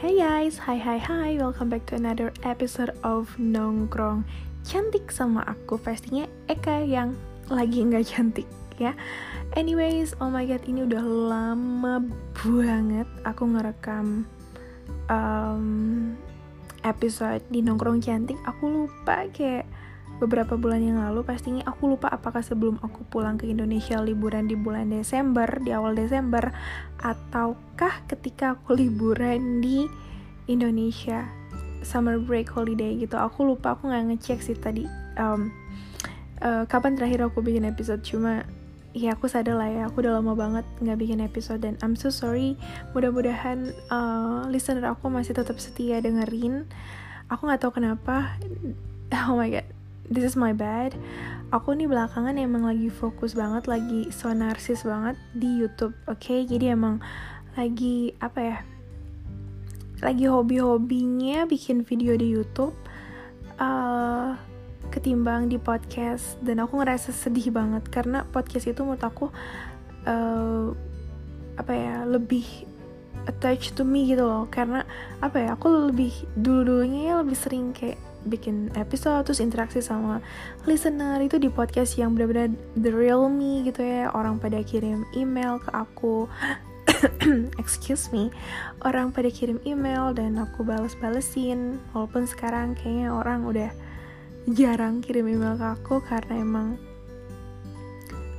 Hey guys, hi hi hi, welcome back to another episode of Nongkrong. Cantik sama aku, pastinya Eka yang lagi nggak cantik ya. Anyways, oh my god, ini udah lama banget aku ngerekam um, episode di Nongkrong Cantik. Aku lupa kayak beberapa bulan yang lalu pastinya aku lupa apakah sebelum aku pulang ke Indonesia liburan di bulan Desember di awal Desember ataukah ketika aku liburan di Indonesia. Summer break holiday gitu. Aku lupa aku nggak ngecek sih tadi um, uh, kapan terakhir aku bikin episode. Cuma ya aku sadar lah ya aku udah lama banget nggak bikin episode dan I'm so sorry. Mudah-mudahan uh, listener aku masih tetap setia dengerin. Aku nggak tahu kenapa. Oh my god this is my bad. Aku nih belakangan emang lagi fokus banget lagi so narsis banget di YouTube oke? Okay? jadi emang lagi apa ya lagi hobi-hobinya bikin video di YouTube uh, ketimbang di podcast. Dan aku ngerasa sedih banget karena podcast itu menurut aku uh, apa ya lebih attached to me gitu loh. Karena apa ya aku lebih dulu dulunya ya lebih sering kayak bikin episode terus interaksi sama listener itu di podcast yang benar-benar the real me gitu ya. Orang pada kirim email ke aku. Excuse me. Orang pada kirim email dan aku bales-balesin walaupun sekarang kayaknya orang udah jarang kirim email ke aku karena emang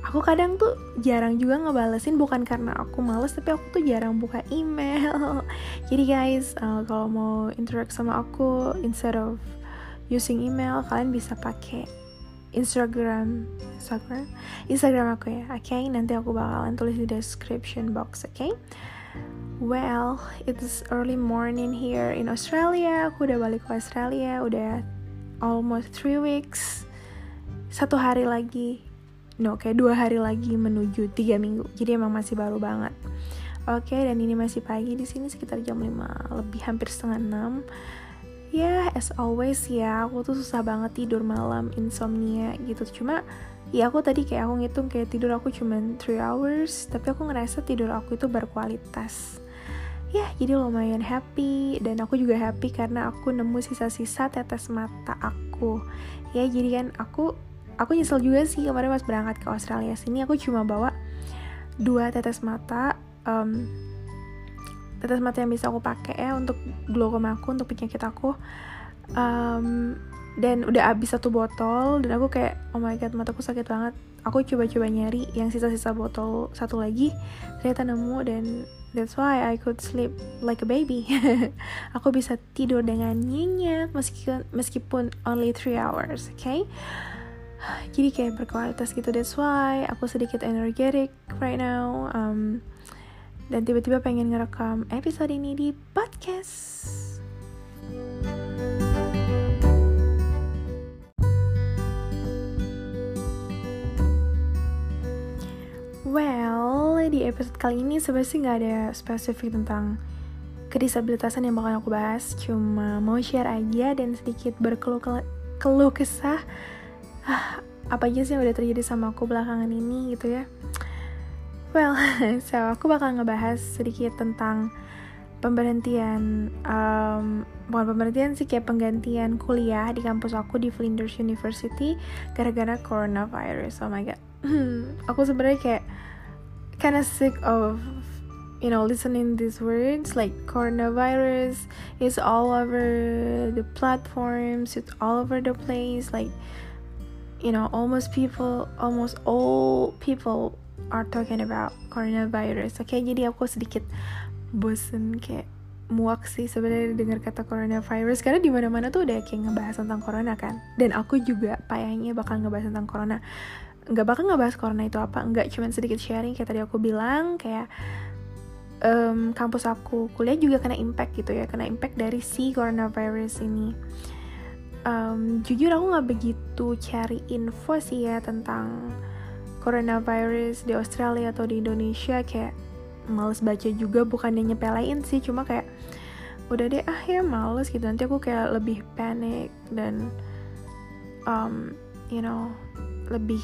aku kadang tuh jarang juga ngebalesin. Bukan karena aku males tapi aku tuh jarang buka email. Jadi guys uh, kalau mau interact sama aku instead of using email kalian bisa pakai Instagram Instagram? Instagram aku ya oke okay? nanti aku bakalan tulis di description box oke okay? well it's early morning here in Australia. Aku udah balik ke Australia udah almost three weeks. Satu hari lagi no kayak dua hari lagi menuju tiga minggu. Jadi emang masih baru banget. Oke okay, dan ini masih pagi di sini sekitar jam 5 lebih hampir setengah enam ya as always ya aku tuh susah banget tidur malam insomnia gitu. Cuma ya aku tadi kayak aku ngitung kayak tidur aku cuma 3 hours tapi aku ngerasa tidur aku itu berkualitas. Ya jadi lumayan happy dan aku juga happy karena aku nemu sisa-sisa tetes mata aku. Ya jadi kan aku aku nyesel juga sih kemarin pas berangkat ke Australia sini aku cuma bawa dua tetes mata um, tetes mata yang bisa aku pakai ya untuk glaucoma aku untuk penyakit aku. Um, dan udah habis satu botol dan aku kayak oh my god mataku sakit banget. Aku coba-coba nyari yang sisa-sisa botol satu lagi ternyata nemu dan that's why I could sleep like a baby. Aku bisa tidur dengan nyenyak meskipun meskipun only three hours oke okay? jadi kayak berkualitas gitu. That's why aku sedikit energetic right now. Um, dan tiba-tiba pengen ngerekam episode ini di podcast. Well, di episode kali ini sebenarnya nggak ada spesifik tentang kedisabilitasan yang bakal aku bahas, cuma mau share aja dan sedikit berkeluh keluh kesah ah, apa aja sih yang udah terjadi sama aku belakangan ini gitu ya. Well, so aku bakal ngebahas sedikit tentang pemberhentian, um, bukan pemberhentian sih kayak penggantian kuliah di kampus aku di Flinders University gara-gara coronavirus. Oh my god, aku sebenarnya kayak kinda sick of you know listening these words like coronavirus is all over the platforms, it's all over the place, like you know almost people, almost all people are talking about coronavirus. Oke, okay? jadi aku sedikit bosen kayak muak sih sebenarnya dengar kata coronavirus karena di mana-mana tuh udah kayak ngebahas tentang corona kan. Dan aku juga payahnya bakal ngebahas tentang corona. Nggak bakal ngebahas corona itu apa, nggak cuma sedikit sharing kayak tadi aku bilang kayak um, kampus aku kuliah juga kena impact gitu ya, kena impact dari si coronavirus ini. Um, jujur aku nggak begitu cari info sih ya tentang coronavirus di Australia atau di Indonesia kayak males baca juga bukannya nyepelein sih cuma kayak udah deh ah ya males gitu. Nanti aku kayak lebih panik dan um, you know lebih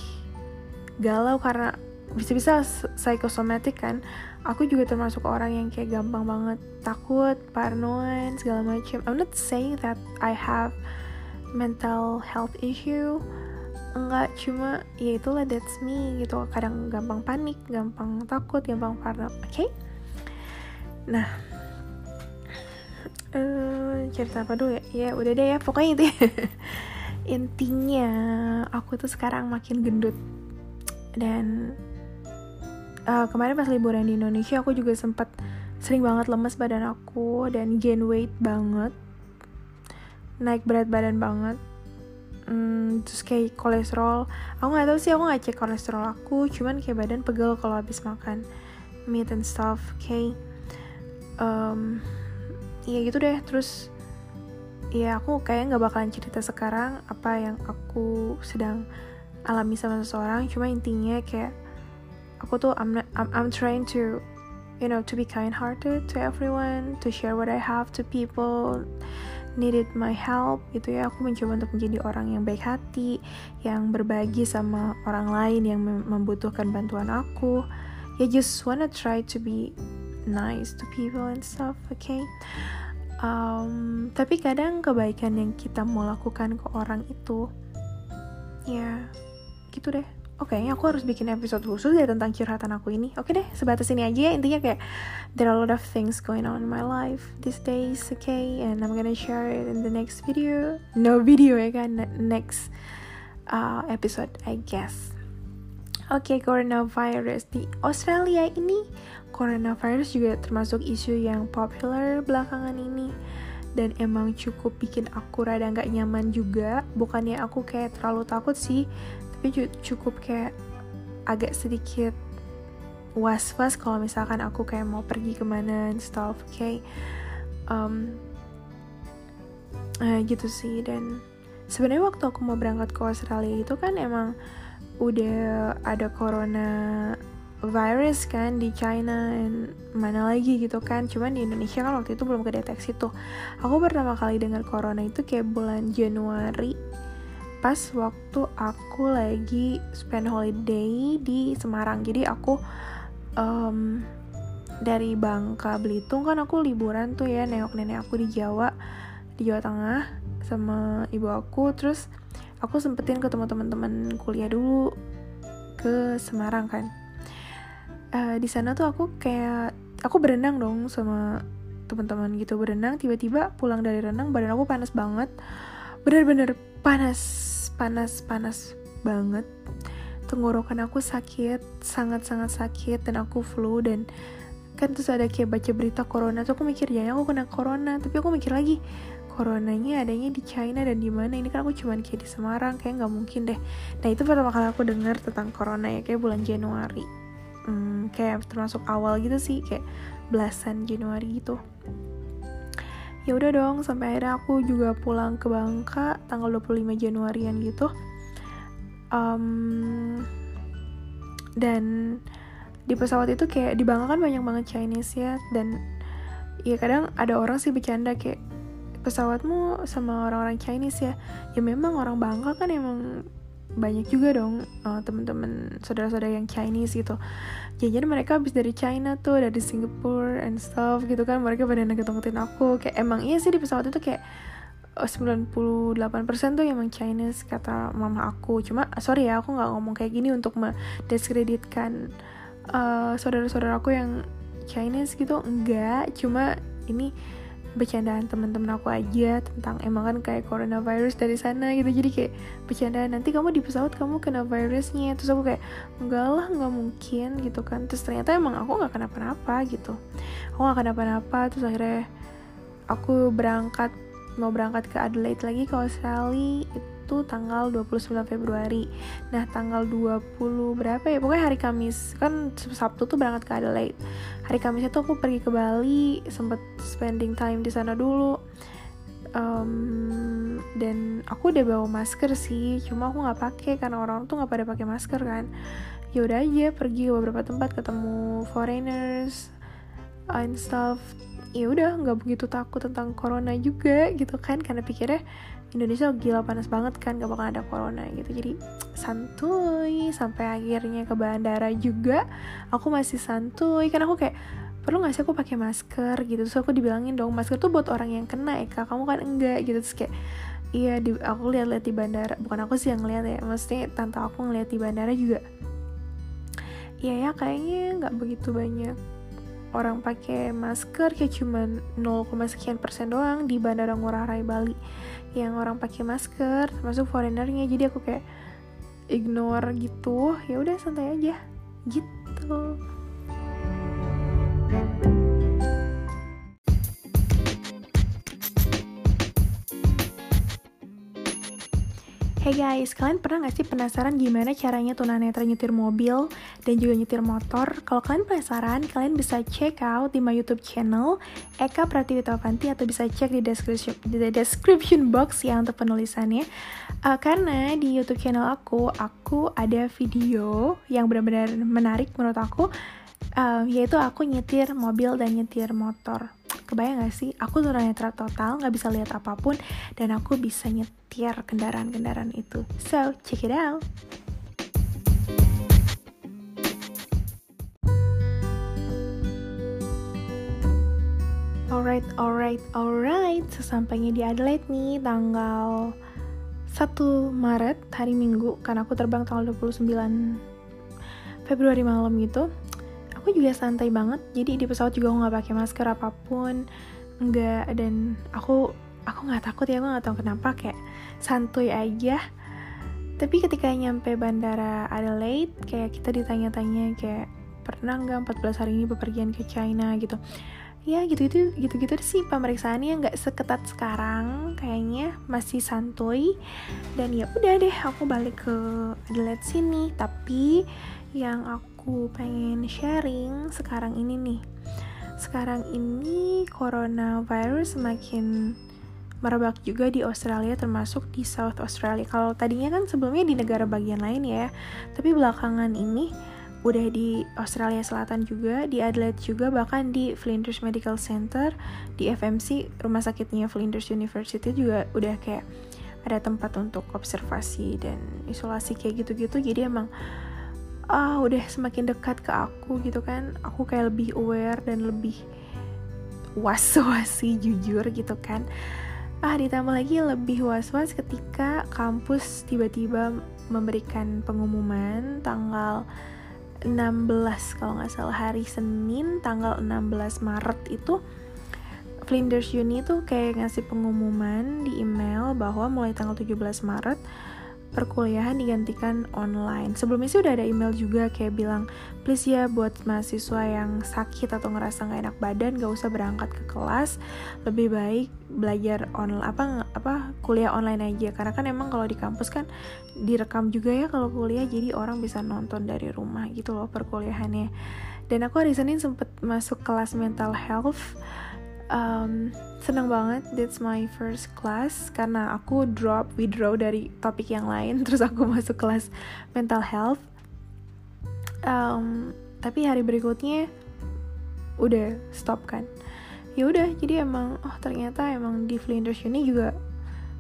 galau karena bisa-bisa psikosomatik kan. Aku juga termasuk orang yang kayak gampang banget takut parnoid segala macam I'm not saying that I have mental health issue enggak cuma ya itulah that's me gitu. Kadang gampang panik gampang takut gampang parno oke? Okay? nah uh, cerita apa dulu ya? Ya udah deh ya pokoknya itu intinya aku tuh sekarang makin gendut. Dan uh, kemarin pas liburan di Indonesia aku juga sempat sering banget lemes badan aku dan gain weight banget. Naik berat badan banget hmm, terus kayak kolesterol. Aku nggak tahu sih aku nggak cek kolesterol aku cuman kayak badan pegel kalau habis makan meat and stuff kayak um, ya gitu deh. Terus ya aku kayak nggak bakalan cerita sekarang apa yang aku sedang alami sama seseorang. Cuma intinya kayak aku tuh I'm, not, I'm I'm trying to you know to be kind hearted to everyone to share what I have to people needed my help gitu ya. Aku mencoba untuk menjadi orang yang baik hati yang berbagi sama orang lain yang membutuhkan bantuan aku. Ya just wanna try to be nice to people and stuff okay? Um, tapi kadang kebaikan yang kita mau lakukan ke orang itu ya gitu deh oke okay, aku harus bikin episode khusus ya tentang curhatan aku ini. Oke okay deh sebatas ini aja ya. Intinya kayak there are a lot of things going on in my life these days okay? And I'm gonna share it in the next video. No video ya kan next uh, episode I guess. Oke, okay, coronavirus. Di Australia ini, coronavirus juga termasuk isu yang populer belakangan ini. Dan emang cukup bikin aku rada nggak nyaman juga. Bukannya aku kayak terlalu takut sih, tapi cukup kayak agak sedikit was-was kalau misalkan aku kayak mau pergi ke mana and stuff kayak um, uh, gitu sih. Dan sebenarnya waktu aku mau berangkat ke Australia itu kan emang udah ada corona virus kan di China dan mana lagi gitu kan. Cuman di Indonesia kan waktu itu belum kedeteksi tuh. Aku pertama kali dengar corona itu kayak bulan Januari pas waktu aku lagi spend holiday di Semarang. Jadi aku um, dari Bangka Belitung kan aku liburan tuh ya nengok nenek aku di Jawa di Jawa Tengah sama ibu aku. Terus aku sempetin ketemu teman-teman kuliah dulu ke Semarang kan. Uh, di sana tuh aku kayak aku berenang dong sama teman-teman gitu berenang. Tiba-tiba pulang dari renang badan aku panas banget. Bener-bener panas panas panas banget. Tenggorokan aku sakit sangat-sangat sakit dan aku flu dan kan terus ada kayak baca berita corona tuh aku mikir ya aku kena corona. Tapi aku mikir lagi coronanya adanya di China dan di mana? Ini kan aku cuman kayak di Semarang kayak nggak mungkin deh. Nah itu pertama kali aku dengar tentang corona ya kayak bulan Januari. Hmm, kayak termasuk awal gitu sih kayak belasan Januari gitu ya udah dong sampai akhirnya aku juga pulang ke Bangka tanggal 25 Januarian gitu. Um, dan di pesawat itu kayak di Bangka kan banyak banget Chinese ya dan ya kadang ada orang sih bercanda kayak pesawatmu sama orang-orang Chinese ya. Ya memang orang Bangka kan emang banyak juga dong uh, teman-teman saudara-saudara yang Chinese gitu. Jadi mereka habis dari China tuh dari Singapore and stuff gitu kan mereka pada ngetung-ngetung aku. Kayak emang iya sih di pesawat itu kayak 98% eh, tuh emang Chinese kata mama aku. Cuma sorry ya aku nggak ngomong kayak gini untuk mendiskreditkan uh, saudara-saudara aku yang Chinese gitu. Enggak cuma ini bercandaan teman-teman aku aja tentang emang kan kayak coronavirus dari sana gitu. Jadi kayak bercandaan nanti kamu di pesawat kamu kena virusnya. Terus aku kayak enggak lah nggak mungkin gitu kan. Terus ternyata emang aku nggak kenapa-napa gitu. Aku nggak kenapa-napa. Terus akhirnya aku berangkat mau berangkat ke Adelaide lagi ke Australia tanggal 29 Februari. Nah tanggal 20 berapa ya? Pokoknya hari Kamis. Kan Sabtu tuh berangkat ke Adelaide. Hari Kamis itu aku pergi ke Bali sempet spending time di sana dulu. Um, dan aku udah bawa masker sih. Cuma aku nggak pakai karena orang tuh nggak pada pakai masker kan. Ya udah aja pergi ke beberapa tempat ketemu foreigners and stuff. Ya udah nggak begitu takut tentang corona juga gitu kan. Karena pikirnya Indonesia gila panas banget kan gak bakal ada corona gitu. Jadi santuy sampai akhirnya ke bandara juga. Aku masih santuy karena aku kayak perlu gak sih aku pakai masker? gitu. Terus aku dibilangin dong masker tuh buat orang yang kena Eka kamu kan enggak gitu. Terus kayak iya di, aku lihat-lihat di bandara. Bukan aku sih yang ngeliat ya maksudnya tante aku ngeliat di bandara juga iya ya kayaknya nggak begitu banyak orang pakai masker kayak cuman 0, sekian persen doang di Bandara Ngurah Rai Bali. Yang orang pakai masker termasuk foreignernya jadi aku kayak ignore gitu. Ya udah santai aja. Gitu Hey guys, kalian pernah gak sih penasaran gimana caranya tunanetra nyetir mobil dan juga nyetir motor? Kalau kalian penasaran, kalian bisa check out di my YouTube channel Eka Pratiwitawanti atau bisa cek di description, di description box ya untuk penulisannya. Uh, karena di YouTube channel aku, aku ada video yang benar-benar menarik menurut aku, uh, yaitu aku nyetir mobil dan nyetir motor kebayang gak sih? Aku tunanetra total nggak bisa lihat apa pun dan aku bisa nyetir kendaraan-kendaraan itu. So check it out. Alright, alright, alright. Sesampainya di Adelaide nih, tanggal 1 Maret, hari Minggu, karena aku terbang tanggal 29 Februari malam gitu aku juga santai banget. Jadi di pesawat juga aku nggak pakai masker apa pun. Nggak dan aku aku nggak takut ya aku nggak tahu kenapa kayak santuy aja. Tapi ketika nyampe bandara Adelaide kayak kita ditanya-tanya kayak pernah nggak 14 hari ini bepergian ke China? gitu. Ya gitu gitu gitu gitu sih pemeriksaannya nggak seketat sekarang kayaknya masih santuy. Dan ya udah deh aku balik ke Adelaide sini. Tapi yang aku aku pengen sharing sekarang ini nih. Sekarang ini coronavirus semakin merebak juga di Australia termasuk di South Australia. Kalau tadinya kan sebelumnya di negara bagian lain ya, tapi belakangan ini udah di Australia Selatan juga, di Adelaide juga, bahkan di Flinders Medical Center, di FMC rumah sakitnya Flinders University juga udah kayak ada tempat untuk observasi dan isolasi kayak gitu-gitu. Jadi emang ah udah semakin dekat ke aku gitu kan. Aku kayak lebih aware dan lebih was-wasi jujur gitu kan. Ah ditambah lagi lebih was-was ketika kampus tiba-tiba memberikan pengumuman tanggal 16 kalau nggak salah hari Senin tanggal 16 Maret itu Flinders Uni tuh kayak ngasih pengumuman di email bahwa mulai tanggal 17 Maret perkuliahan digantikan online. Sebelumnya sih udah ada email juga kayak bilang, please ya buat mahasiswa yang sakit atau ngerasa nggak enak badan gak usah berangkat ke kelas, lebih baik belajar online apa apa kuliah online aja. Karena kan emang kalau di kampus kan direkam juga ya kalau kuliah, jadi orang bisa nonton dari rumah gitu loh perkuliahannya. Dan aku hari Senin sempet masuk kelas mental health um, senang banget that's my first class. Karena aku drop withdraw dari topik yang lain terus aku masuk kelas mental health. Um, tapi hari berikutnya udah stop kan? Ya udah jadi emang oh ternyata emang di Flinders Uni juga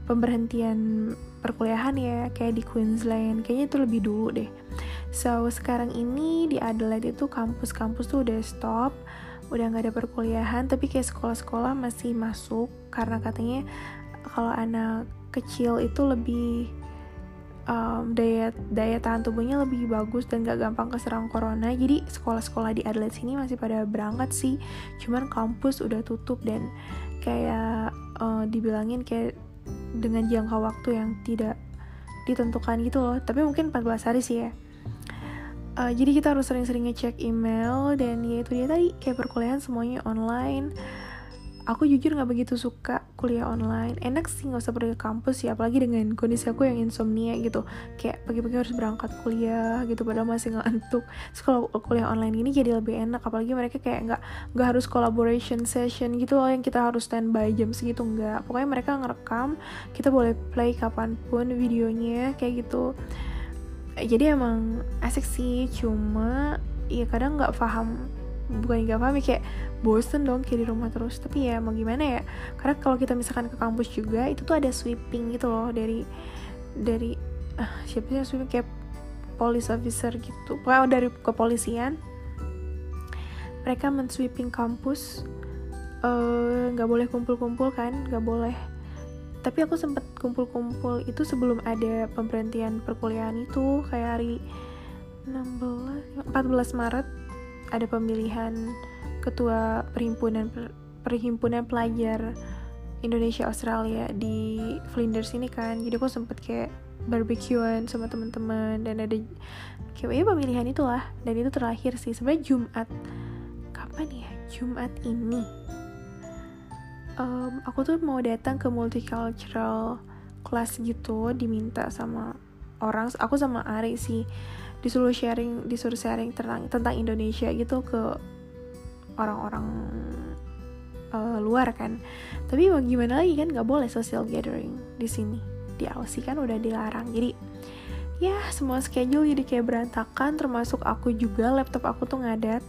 pemberhentian perkuliahan ya kayak di Queensland. Kayaknya itu lebih dulu deh. So sekarang ini di Adelaide itu kampus-kampus tuh udah stop udah nggak ada perkuliahan tapi kayak sekolah-sekolah masih masuk. Karena katanya kalau anak kecil itu lebih um, daya daya tahan tubuhnya lebih bagus dan gak gampang keserang corona. Jadi sekolah-sekolah di Adelaide sini masih pada berangkat sih. Cuman kampus udah tutup dan kayak uh, dibilangin kayak dengan jangka waktu yang tidak ditentukan gitu loh. Tapi mungkin 14 hari sih ya uh, jadi kita harus sering-sering ngecek email dan ya itu dia tadi kayak perkuliahan semuanya online. Aku jujur nggak begitu suka kuliah online. Enak sih nggak usah pergi ke kampus ya apalagi dengan kondisi aku yang insomnia gitu. Kayak pagi-pagi harus berangkat kuliah gitu padahal masih ngantuk. Terus kuliah online ini jadi lebih enak apalagi mereka kayak nggak nggak harus collaboration session gitu loh yang kita harus standby jam segitu nggak. Pokoknya mereka ngerekam kita boleh play kapan pun videonya kayak gitu jadi emang asik sih cuma ya kadang nggak paham bukan nggak paham ya kayak bosen dong kayak di rumah terus. Tapi ya mau gimana ya karena kalau kita misalkan ke kampus juga itu tuh ada sweeping gitu loh dari dari uh, siapa sih sweeping? Kayak police officer gitu. Pokoknya dari kepolisian. Mereka men-sweeping kampus eh, nggak uh, boleh kumpul-kumpul kan nggak boleh tapi aku sempet kumpul-kumpul itu sebelum ada pemberhentian perkuliahan itu kayak hari 16 14 Maret ada pemilihan ketua perhimpunan per, perhimpunan pelajar Indonesia Australia di Flinders ini kan. Jadi aku sempet kayak barbekyuan sama teman-teman dan ada kayak ya pemilihan itulah. Dan itu terakhir sih sebenarnya Jumat. Kapan ya? Jumat ini um, aku tuh mau datang ke multicultural class gitu diminta sama orang aku sama Ari sih disuruh sharing disuruh sharing tentang tentang Indonesia gitu ke orang-orang uh, luar kan. Tapi mau gimana lagi kan nggak boleh social gathering di sini. Di Aussie kan udah dilarang. Jadi ya semua schedule jadi kayak berantakan termasuk aku juga laptop aku tuh ngadat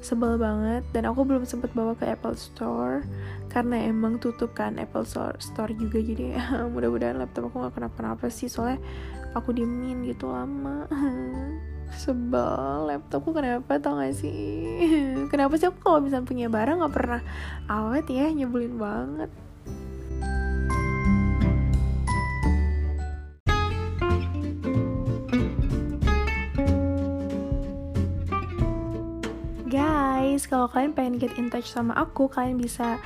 sebel banget. Dan aku belum sempet bawa ke Apple Store karena emang tutup kan Apple Store, juga jadi ya, mudah-mudahan laptop aku nggak kenapa-napa sih soalnya aku diemin gitu lama. Sebel laptopku kenapa tau gak sih? Kenapa sih aku kalau misalnya punya barang nggak pernah awet ya nyebelin banget. Guys kalau kalian pengen get in touch sama aku kalian bisa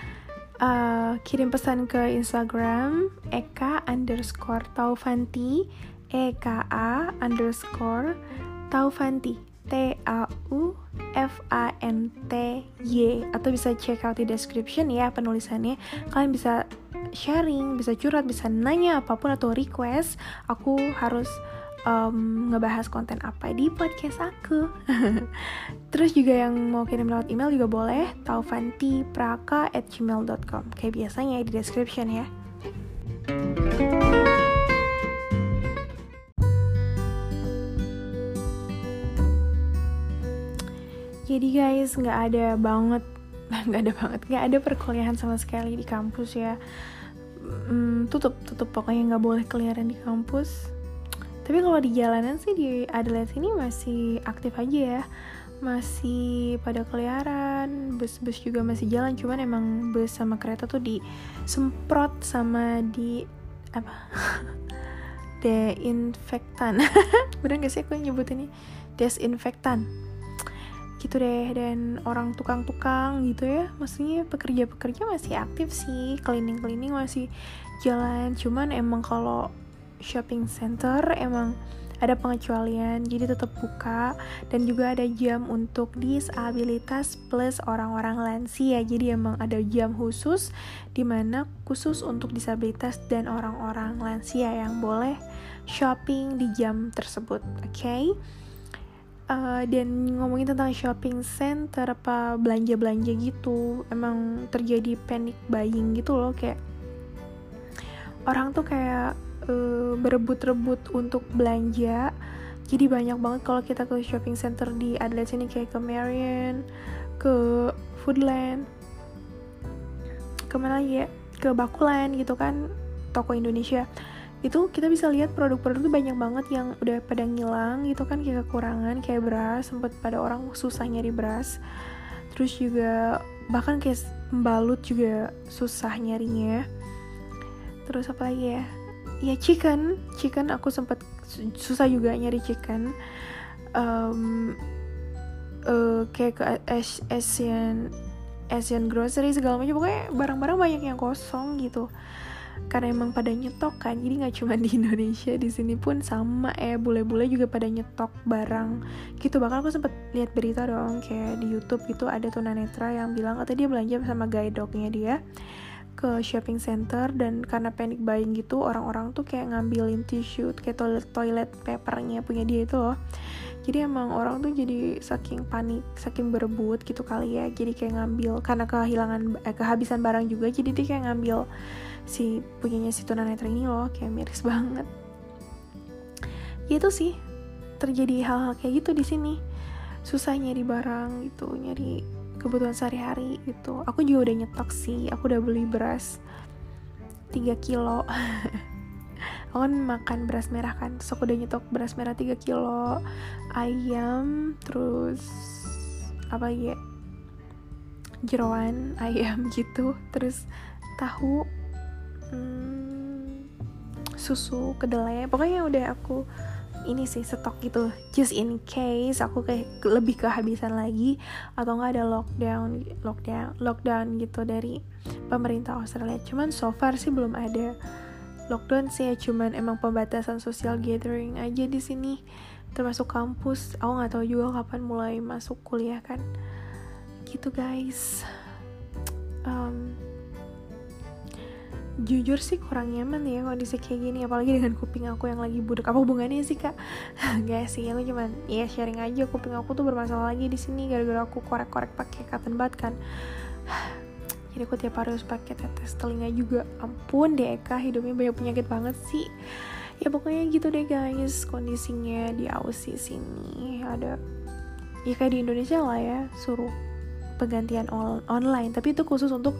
uh, kirim pesan ke Instagram eka underscore taufanti eka underscore taufanti T A U F A N T Y. Atau bisa check out di description ya penulisannya. Kalian bisa sharing bisa curhat bisa nanya apa pun atau request aku harus um, ngebahas konten apa di podcast aku. Terus juga yang mau kirim lewat email juga boleh taufantipraka at gmail.com Kayak biasanya di description ya. Jadi guys, nggak ada banget, nggak ada banget, nggak ada perkuliahan sama sekali di kampus ya. Hmm, tutup, tutup pokoknya nggak boleh keliaran di kampus tapi kalau di jalanan sih di Adelaide sini masih aktif aja ya. Masih pada keliaran bus-bus juga masih jalan. Cuman emang bus sama kereta tuh disemprot sama di apa? Deinfektan bener gak sih aku nyebut ini? Desinfektan gitu deh. Dan orang tukang-tukang gitu ya. Maksudnya pekerja-pekerja masih aktif sih. Cleaning-cleaning masih jalan. Cuman emang kalau shopping center emang ada pengecualian jadi tetap buka dan juga ada jam untuk disabilitas plus orang-orang lansia jadi emang ada jam khusus di mana khusus untuk disabilitas dan orang-orang lansia yang boleh shopping di jam tersebut oke okay? Uh, dan ngomongin tentang shopping center apa belanja-belanja gitu emang terjadi panic buying gitu loh kayak orang tuh kayak uh, berebut-rebut untuk belanja. Jadi banyak banget kalau kita ke shopping center di Adelaide sini kayak ke Marion ke Foodland ke mana lagi ya? Ke Bakulan gitu kan toko Indonesia. Itu kita bisa lihat produk-produk tuh banyak banget yang udah pada ngilang gitu kan kayak kekurangan kayak beras sempet pada orang susah nyari beras. Terus juga bahkan kayak membalut juga susah nyarinya. Terus apa lagi ya ya chicken. Chicken aku sempat susah juga nyari chicken. Um, uh, kayak ke Asian Asian grocery segala macam. Pokoknya barang-barang banyak yang kosong gitu. Karena emang pada nyetok kan jadi nggak cuma di Indonesia di sini pun sama eh bule-bule juga pada nyetok barang gitu. Bahkan aku sempet lihat berita dong kayak di YouTube gitu ada tunanetra yang bilang atau dia belanja sama guide dognya dia ke shopping center dan karena panic buying gitu orang-orang tuh kayak ngambilin tisu kayak toilet toilet papernya punya dia itu loh. Jadi emang orang tuh jadi saking panik saking berebut gitu kali ya. Jadi kayak ngambil karena kehilangan eh, kehabisan barang juga jadi dia kayak ngambil si punyanya si tunanetra ini loh kayak miris banget. Ya itu sih terjadi hal-hal kayak gitu di sini. Susah nyari barang gitu nyari kebutuhan sehari-hari gitu. Aku juga udah nyetok sih aku udah beli beras 3 kilo. Aku kan makan beras merah kan terus aku udah nyetok beras merah 3 kilo ayam terus apa ya? Jeroan ayam gitu terus tahu hmm, susu kedelai pokoknya udah aku ini sih stok gitu. Just in case aku kayak lebih kehabisan lagi atau nggak ada lockdown lockdown lockdown gitu dari pemerintah Australia. Cuman so far sih belum ada lockdown sih ya. Cuman emang pembatasan social gathering aja di sini termasuk kampus. Aku nggak tahu juga kapan mulai masuk kuliah kan. Gitu guys. Um, jujur sih kurang nyaman ya kondisi kayak gini apalagi dengan kuping aku yang lagi budek. Apa hubungannya sih kak? Gak sih aku cuman ya sharing aja. Kuping aku tuh bermasalah lagi di sini gara-gara aku korek-korek pakai cotton bud kan. Jadi aku tiap harus pakai tetes telinga juga. Ampun deh Eka hidupnya banyak penyakit banget sih. Ya pokoknya gitu deh guys kondisinya di Aussie sini. Ada ya kayak di Indonesia lah ya suruh penggantian on online tapi itu khusus untuk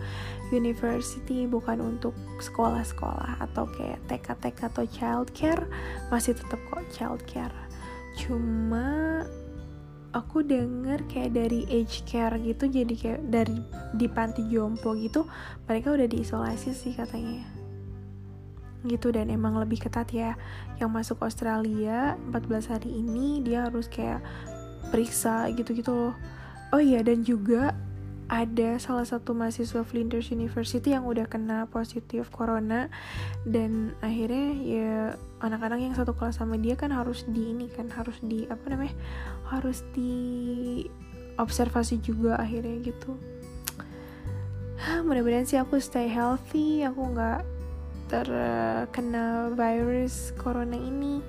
university bukan untuk sekolah-sekolah atau kayak TK-TK atau childcare masih tetap kok childcare. Cuma aku denger kayak dari age care gitu jadi kayak dari di panti jompo gitu mereka udah diisolasi sih katanya. Gitu dan emang lebih ketat ya. Yang masuk Australia 14 hari ini dia harus kayak periksa gitu-gitu loh oh iya dan juga ada salah satu mahasiswa Flinders University yang udah kena positif corona. Dan akhirnya ya anak-anak yang satu kelas sama dia kan harus di ini kan harus di apa namanya harus di observasi juga akhirnya gitu. Mudah-mudahan sih aku stay healthy aku nggak terkena virus corona ini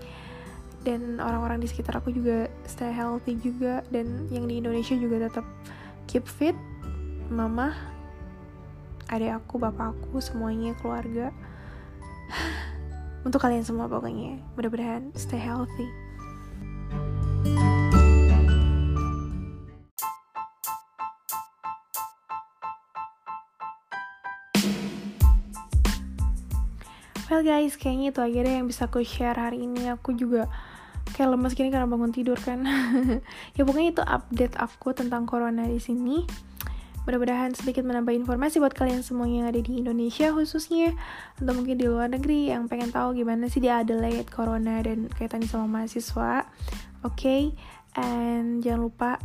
dan orang-orang di sekitar aku juga stay healthy juga. Dan yang di Indonesia juga tetap keep fit. Mama adik aku bapak aku semuanya keluarga. Untuk kalian semua pokoknya mudah-mudahan stay healthy. Well guys, kayaknya itu aja deh yang bisa aku share hari ini. Aku juga kayak lemes gini karena bangun tidur kan ya pokoknya itu update aku tentang corona di sini mudah-mudahan sedikit menambah informasi buat kalian semuanya yang ada di Indonesia khususnya atau mungkin di luar negeri yang pengen tahu gimana sih di Adelaide corona dan kaitannya sama mahasiswa oke okay? and jangan lupa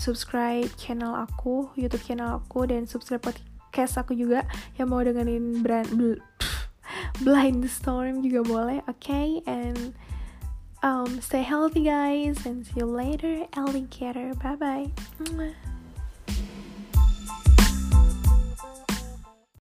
subscribe channel aku YouTube channel aku dan subscribe podcast aku juga yang mau dengerin brand bl Blind Storm juga boleh oke okay? and um, stay healthy guys and see you later alligator bye bye